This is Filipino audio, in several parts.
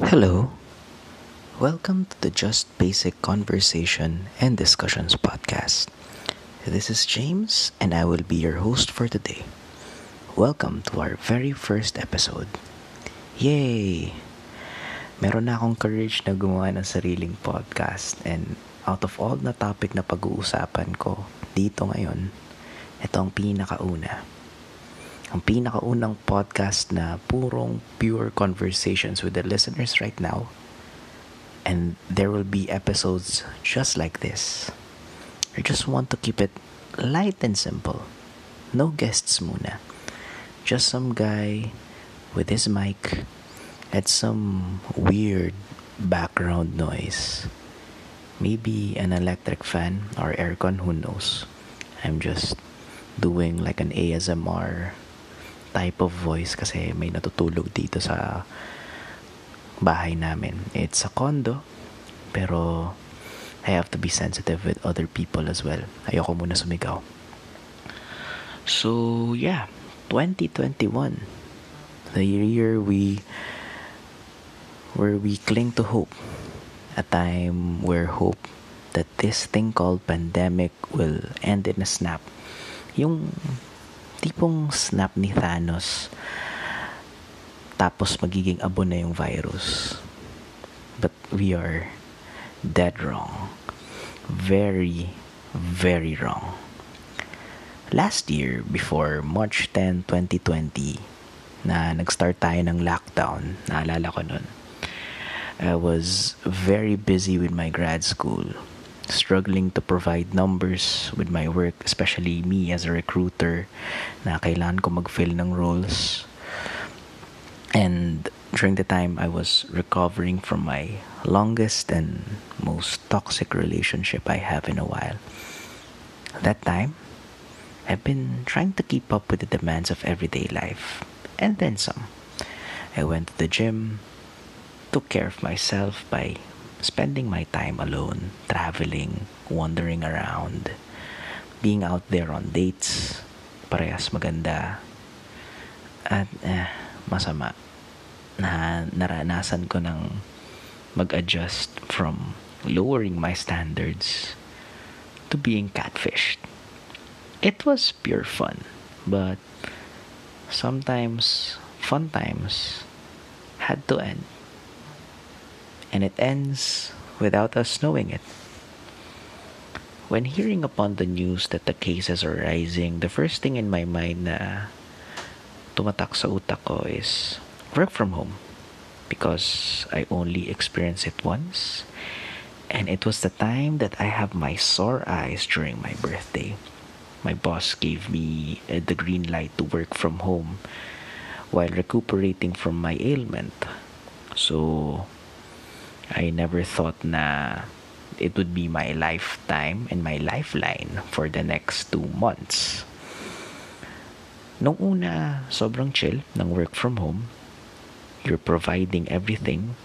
Hello. Welcome to the Just Basic Conversation and Discussions podcast. This is James, and I will be your host for today. Welcome to our very first episode. Yay! Meron na akong courage na gumawa ng sariling podcast and out of all na topic na pag-uusapan ko dito ngayon, ito ang pinakauna. Ang pinakaunang podcast na purong pure conversations with the listeners right now. And there will be episodes just like this. I just want to keep it light and simple. No guests muna. Just some guy with his mic and some weird background noise. Maybe an electric fan or aircon, who knows. I'm just doing like an ASMR type of voice kasi may natutulog dito sa bahay namin. It's a condo, pero I have to be sensitive with other people as well. Ayoko muna sumigaw. So, yeah, 2021. The year we where we cling to hope. A time where hope that this thing called pandemic will end in a snap. Yung tipong snap ni Thanos tapos magiging abo na yung virus. But we are dead wrong. Very, very wrong. Last year, before March 10, 2020, na nag-start tayo ng lockdown, naalala ko nun, I was very busy with my grad school struggling to provide numbers with my work, especially me as a recruiter na kailangan ko mag-fill ng roles. And during the time I was recovering from my longest and most toxic relationship I have in a while. That time, I've been trying to keep up with the demands of everyday life and then some. I went to the gym, took care of myself by spending my time alone, traveling, wandering around, being out there on dates, parehas maganda, at eh, masama na naranasan ko ng mag-adjust from lowering my standards to being catfished. It was pure fun, but sometimes fun times had to end and it ends without us knowing it. When hearing upon the news that the cases are rising, the first thing in my mind na tumatak sa utak ko is work from home because I only experienced it once and it was the time that I have my sore eyes during my birthday. My boss gave me uh, the green light to work from home while recuperating from my ailment. So I never thought na it would be my lifetime and my lifeline for the next two months. Nung una, sobrang chill ng work from home. You're providing everything,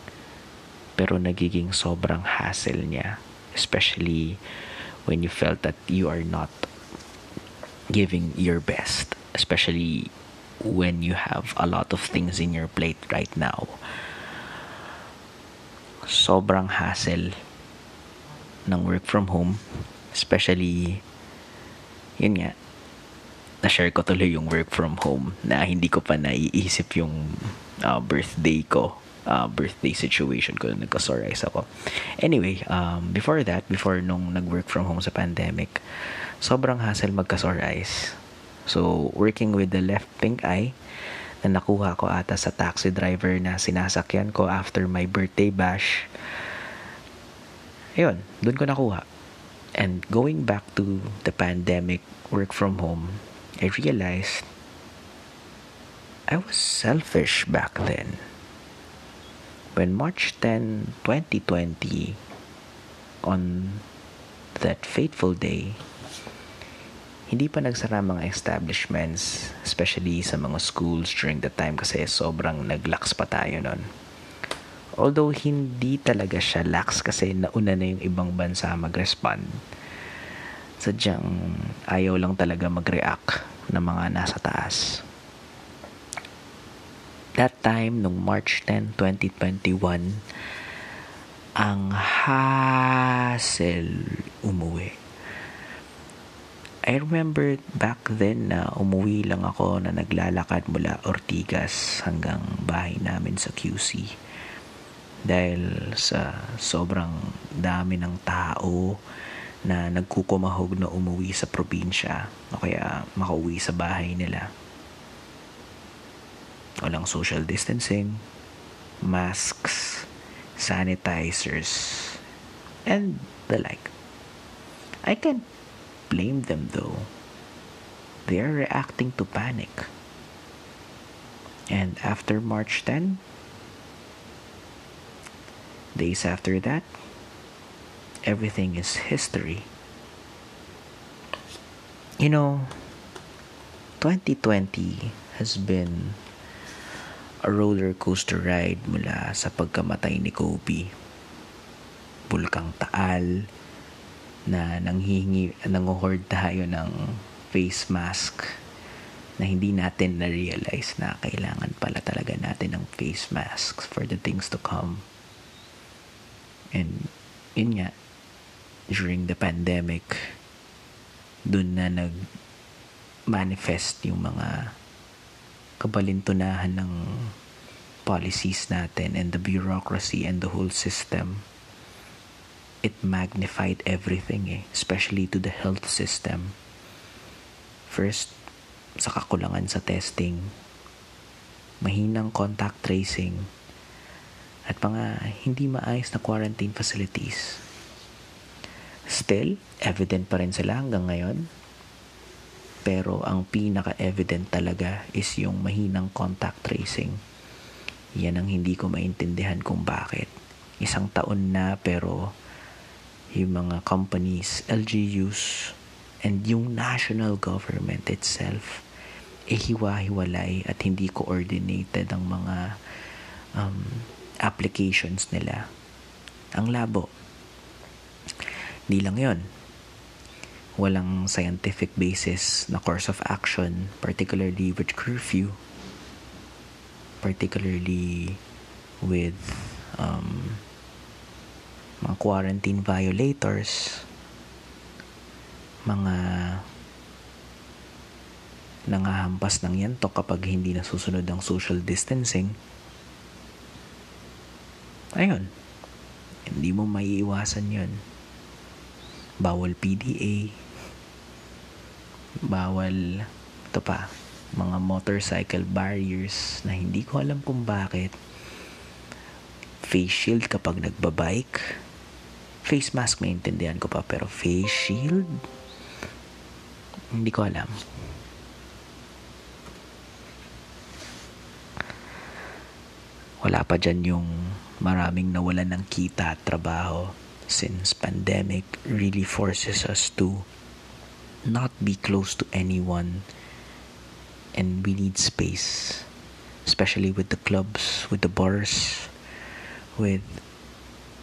pero nagiging sobrang hassle niya. Especially when you felt that you are not giving your best. Especially when you have a lot of things in your plate right now sobrang hassle ng work from home. Especially, yun nga, na-share ko tuloy yung work from home na hindi ko pa naiisip yung uh, birthday ko. Uh, birthday situation ko na nagka-sore ako. Anyway, um, before that, before nung nag-work from home sa pandemic, sobrang hassle magka-sore. So, working with the left pink eye, na nakuha ko ata sa taxi driver na sinasakyan ko after my birthday bash. Ayun, doon ko nakuha. And going back to the pandemic work from home, I realized I was selfish back then. When March 10, 2020, on that fateful day, hindi pa nagsara mga establishments, especially sa mga schools during the time kasi sobrang naglax pa tayo nun. Although hindi talaga siya lax kasi nauna na yung ibang bansa mag-respond. Sadyang ayaw lang talaga mag-react ng mga nasa taas. That time nung March 10, 2021, ang hassle umuwi. I remember back then na umuwi lang ako na naglalakad mula Ortigas hanggang bahay namin sa QC. Dahil sa sobrang dami ng tao na nagkukumahog na umuwi sa probinsya o kaya makauwi sa bahay nila. Walang social distancing, masks, sanitizers, and the like. I can't blame them though. They are reacting to panic. And after March 10, days after that, everything is history. You know, 2020 has been a roller coaster ride mula sa pagkamatay ni Kobe. Bulkang Taal, na nanghihingi, nanguhord tayo ng face mask na hindi natin na-realize na kailangan pala talaga natin ng face masks for the things to come. And yun nga, during the pandemic, dun na nag-manifest yung mga kabalintunahan ng policies natin and the bureaucracy and the whole system it magnified everything eh, especially to the health system. First, sa kakulangan sa testing, mahinang contact tracing, at mga hindi maayos na quarantine facilities. Still, evident pa rin sila hanggang ngayon. Pero ang pinaka-evident talaga is yung mahinang contact tracing. Yan ang hindi ko maintindihan kung bakit. Isang taon na pero yung mga companies, LGUs, and yung national government itself, eh hiwa-hiwalay at hindi coordinated ang mga um, applications nila. Ang labo. Hindi lang yon walang scientific basis na course of action, particularly with curfew, particularly with um, mga quarantine violators, mga nangahampas ng yanto kapag hindi nasusunod ang social distancing. Ayun, hindi mo maiiwasan yon. Bawal PDA, bawal, ito pa, mga motorcycle barriers na hindi ko alam kung bakit face shield kapag nagbabike face mask maintindihan ko pa pero face shield? Hindi ko alam. Wala pa dyan yung maraming nawalan ng kita at trabaho since pandemic really forces us to not be close to anyone and we need space especially with the clubs with the bars with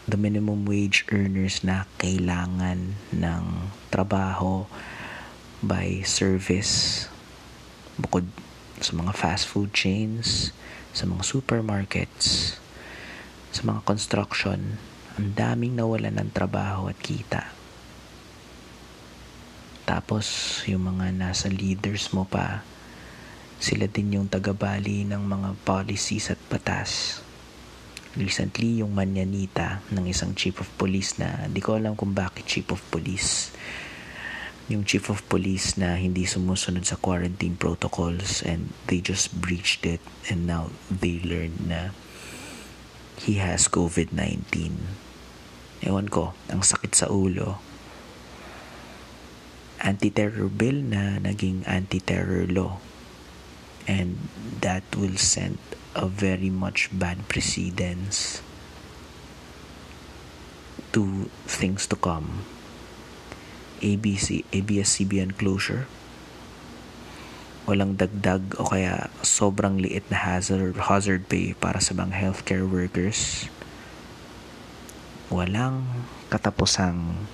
the minimum wage earners na kailangan ng trabaho by service bukod sa mga fast food chains, sa mga supermarkets, sa mga construction, ang daming nawalan ng trabaho at kita. Tapos, yung mga nasa leaders mo pa, sila din yung tagabali ng mga policies at batas recently yung manyanita ng isang chief of police na di ko alam kung bakit chief of police. Yung chief of police na hindi sumusunod sa quarantine protocols and they just breached it and now they learned na he has COVID-19 ewan ko ang sakit sa ulo. Anti-terror bill na naging anti-terror law and that will send a very much bad precedence to things to come. ABC, ABS-CBN closure. Walang dagdag o kaya sobrang liit na hazard, hazard pay para sa mga healthcare workers. Walang katapusang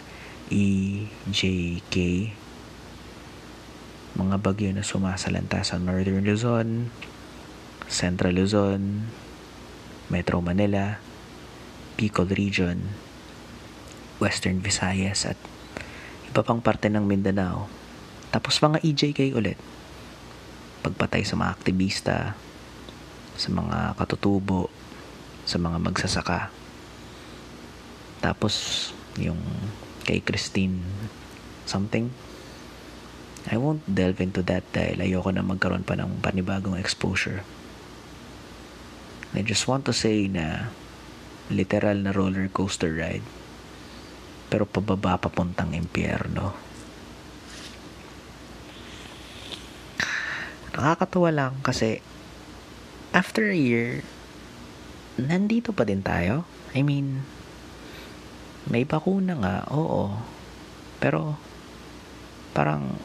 EJK mga bagyo na sumasalanta sa Northern Luzon, Central Luzon, Metro Manila, Bicol Region, Western Visayas at iba pang parte ng Mindanao. Tapos mga EJK ulit. Pagpatay sa mga aktivista, sa mga katutubo, sa mga magsasaka. Tapos yung kay Christine something. I won't delve into that dahil ayoko na magkaroon pa ng panibagong exposure. I just want to say na literal na roller coaster ride pero pababa papuntang impyerno. Nakakatuwa lang kasi after a year, nandito pa din tayo. I mean, may bakuna nga, oo. Pero, parang,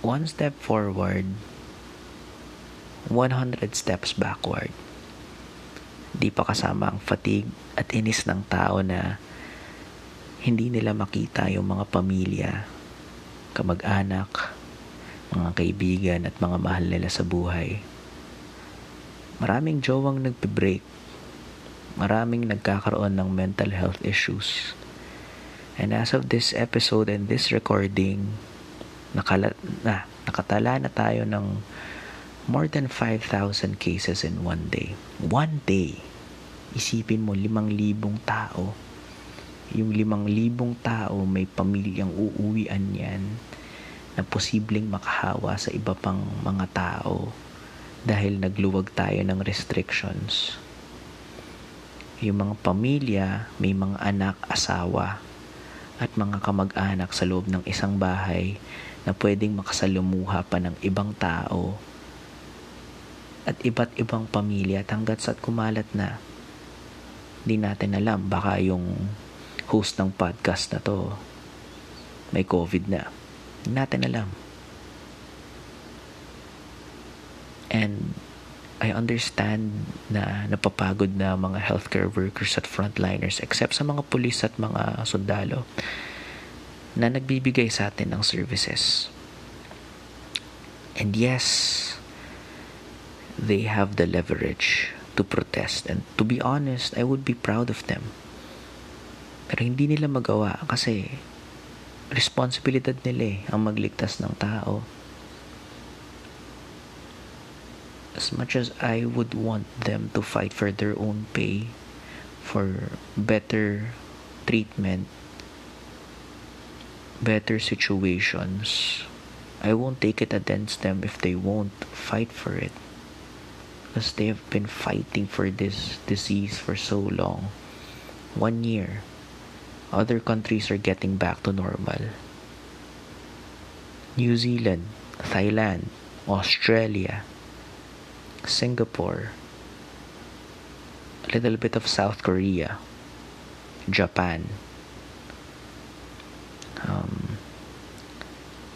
one step forward, 100 steps backward. Di pa kasama ang fatigue at inis ng tao na hindi nila makita yung mga pamilya, kamag-anak, mga kaibigan at mga mahal nila sa buhay. Maraming jowang nagpe-break. Maraming nagkakaroon ng mental health issues. And as of this episode and this recording, nakala, na, nakatala na tayo ng more than 5,000 cases in one day. One day. Isipin mo, limang libong tao yung limang libong tao may pamilyang uuwian yan na posibleng makahawa sa iba pang mga tao dahil nagluwag tayo ng restrictions. Yung mga pamilya, may mga anak, asawa, at mga kamag-anak sa loob ng isang bahay na pwedeng makasalumuha pa ng ibang tao at iba't ibang pamilya at hanggat sa kumalat na. Hindi natin alam, baka yung host ng podcast na to may COVID na. Hindi natin alam. And I understand na napapagod na mga healthcare workers at frontliners except sa mga pulis at mga sundalo na nagbibigay sa atin ng services. And yes, they have the leverage to protest. And to be honest, I would be proud of them. Pero hindi nila magawa kasi responsibilidad nila eh, ang magligtas ng tao. As much as I would want them to fight for their own pay, for better treatment, better situations, I won't take it against them if they won't fight for it. Because they have been fighting for this disease for so long. One year. other countries are getting back to normal. New Zealand, Thailand, Australia, Singapore, a little bit of South Korea, Japan,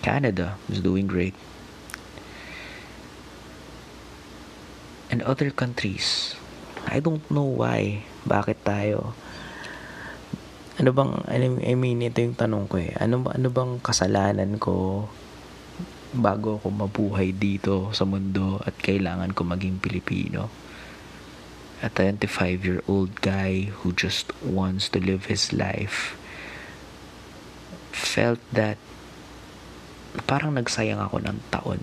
Canada is doing great, and other countries. I don't know why, bakit tayo? Ano bang I mean ito yung tanong ko eh. Ano ano bang kasalanan ko bago ako mabuhay dito sa mundo at kailangan ko maging Pilipino? A 25 year old guy who just wants to live his life felt that parang nagsayang ako ng taon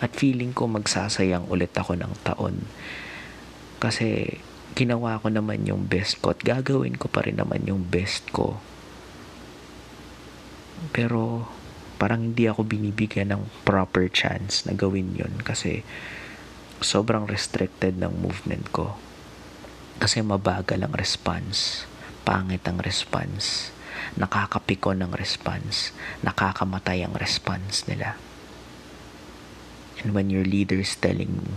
at feeling ko magsasayang ulit ako ng taon kasi ginawa ko naman yung best ko at gagawin ko pa rin naman yung best ko. Pero parang hindi ako binibigyan ng proper chance na gawin yun kasi sobrang restricted ng movement ko. Kasi mabagal ang response. Pangit ang response. Nakakapiko ng response. Nakakamatay ang response nila. And when your leader is telling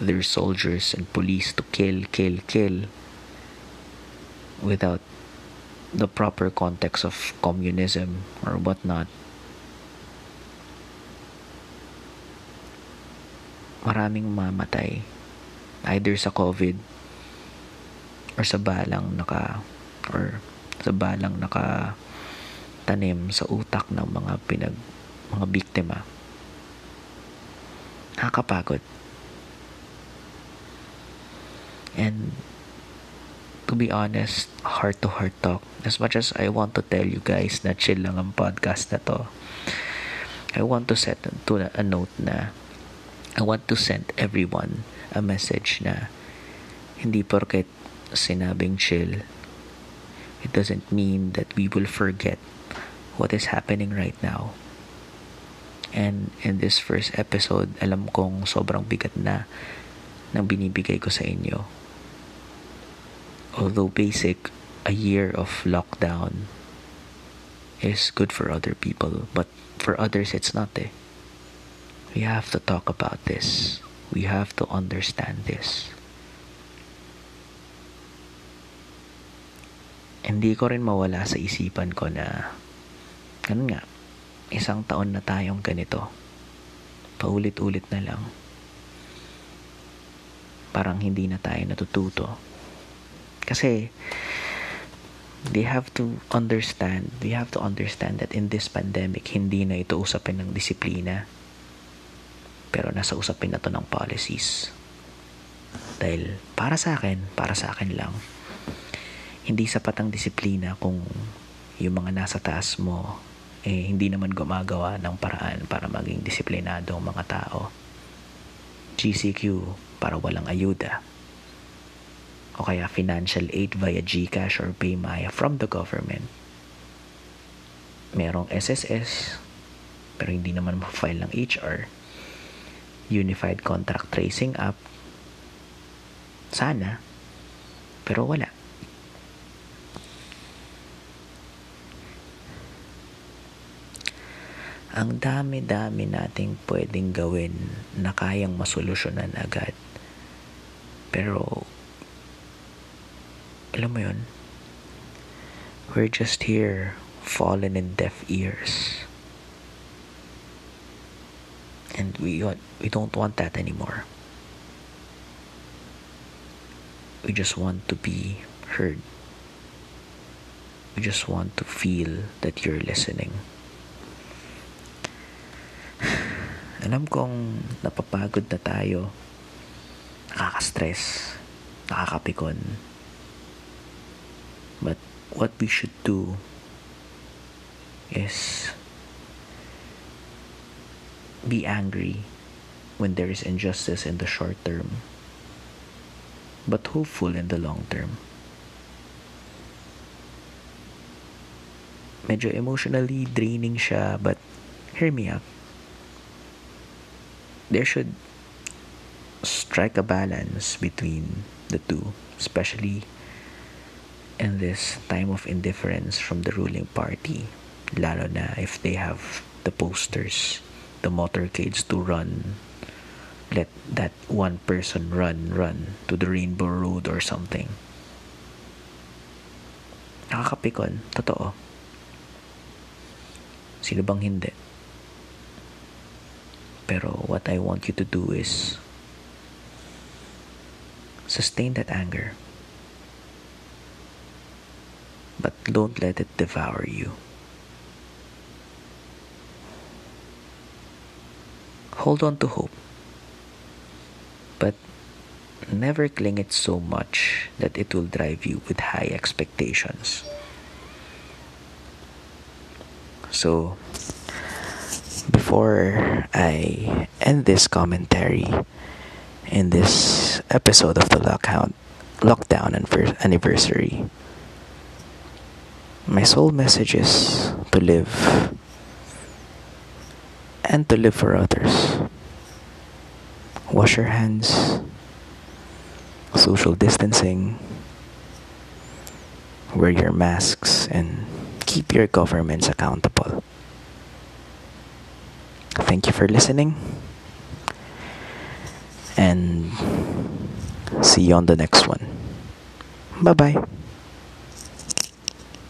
their soldiers and police to kill, kill, kill without the proper context of communism or whatnot. Maraming mamatay either sa COVID or sa balang naka or sa balang naka tanim sa utak ng mga pinag mga biktima. Nakakapagod. And to be honest, heart to heart talk. As much as I want to tell you guys na chill lang ang podcast na to, I want to set to a note na I want to send everyone a message na hindi porket sinabing chill, it doesn't mean that we will forget what is happening right now. And in this first episode, alam kong sobrang bigat na ng binibigay ko sa inyo. Although basic, a year of lockdown is good for other people, but for others it's not eh. We have to talk about this. We have to understand this. Hindi ko rin mawala sa isipan ko na ganun nga, isang taon na tayong ganito. Paulit-ulit na lang. Parang hindi na tayo natututo. Kasi, they have to understand, we have to understand that in this pandemic, hindi na ito usapin ng disiplina. Pero nasa usapin na to ng policies. Dahil para sa akin, para sa akin lang, hindi sapat ang disiplina kung yung mga nasa taas mo eh, hindi naman gumagawa ng paraan para maging disiplinado ang mga tao. GCQ para walang ayuda. O kaya financial aid via GCash or Paymaya from the government. Merong SSS pero hindi naman ma-file ng HR. Unified Contract Tracing App. Sana. Pero wala. Ang dami-dami nating pwedeng gawin na kayang masolusyonan agad. Pero, alam mo yun, we're just here fallen in deaf ears. And we, we don't want that anymore. We just want to be heard. We just want to feel that you're listening. Alam kong napapagod na tayo. Nakaka-stress. Nakakapikon. But what we should do is be angry when there is injustice in the short term, but hopeful in the long term. Medyo emotionally draining siya, but hear me out. There should strike a balance between the two, especially in this time of indifference from the ruling party. Lalo na if they have the posters, the motorcades to run. Let that one person run, run to the Rainbow Road or something. Nakakapikon, totoo. Sino bang hindi? Pero what I want you to do is sustain that anger. But don't let it devour you. Hold on to hope. But never cling it so much that it will drive you with high expectations. So, before I end this commentary in this episode of the lockdown lockdown anniversary, my sole message is to live and to live for others. Wash your hands, social distancing, wear your masks, and keep your governments accountable. Thank you for listening. And see you on the next one. Bye bye.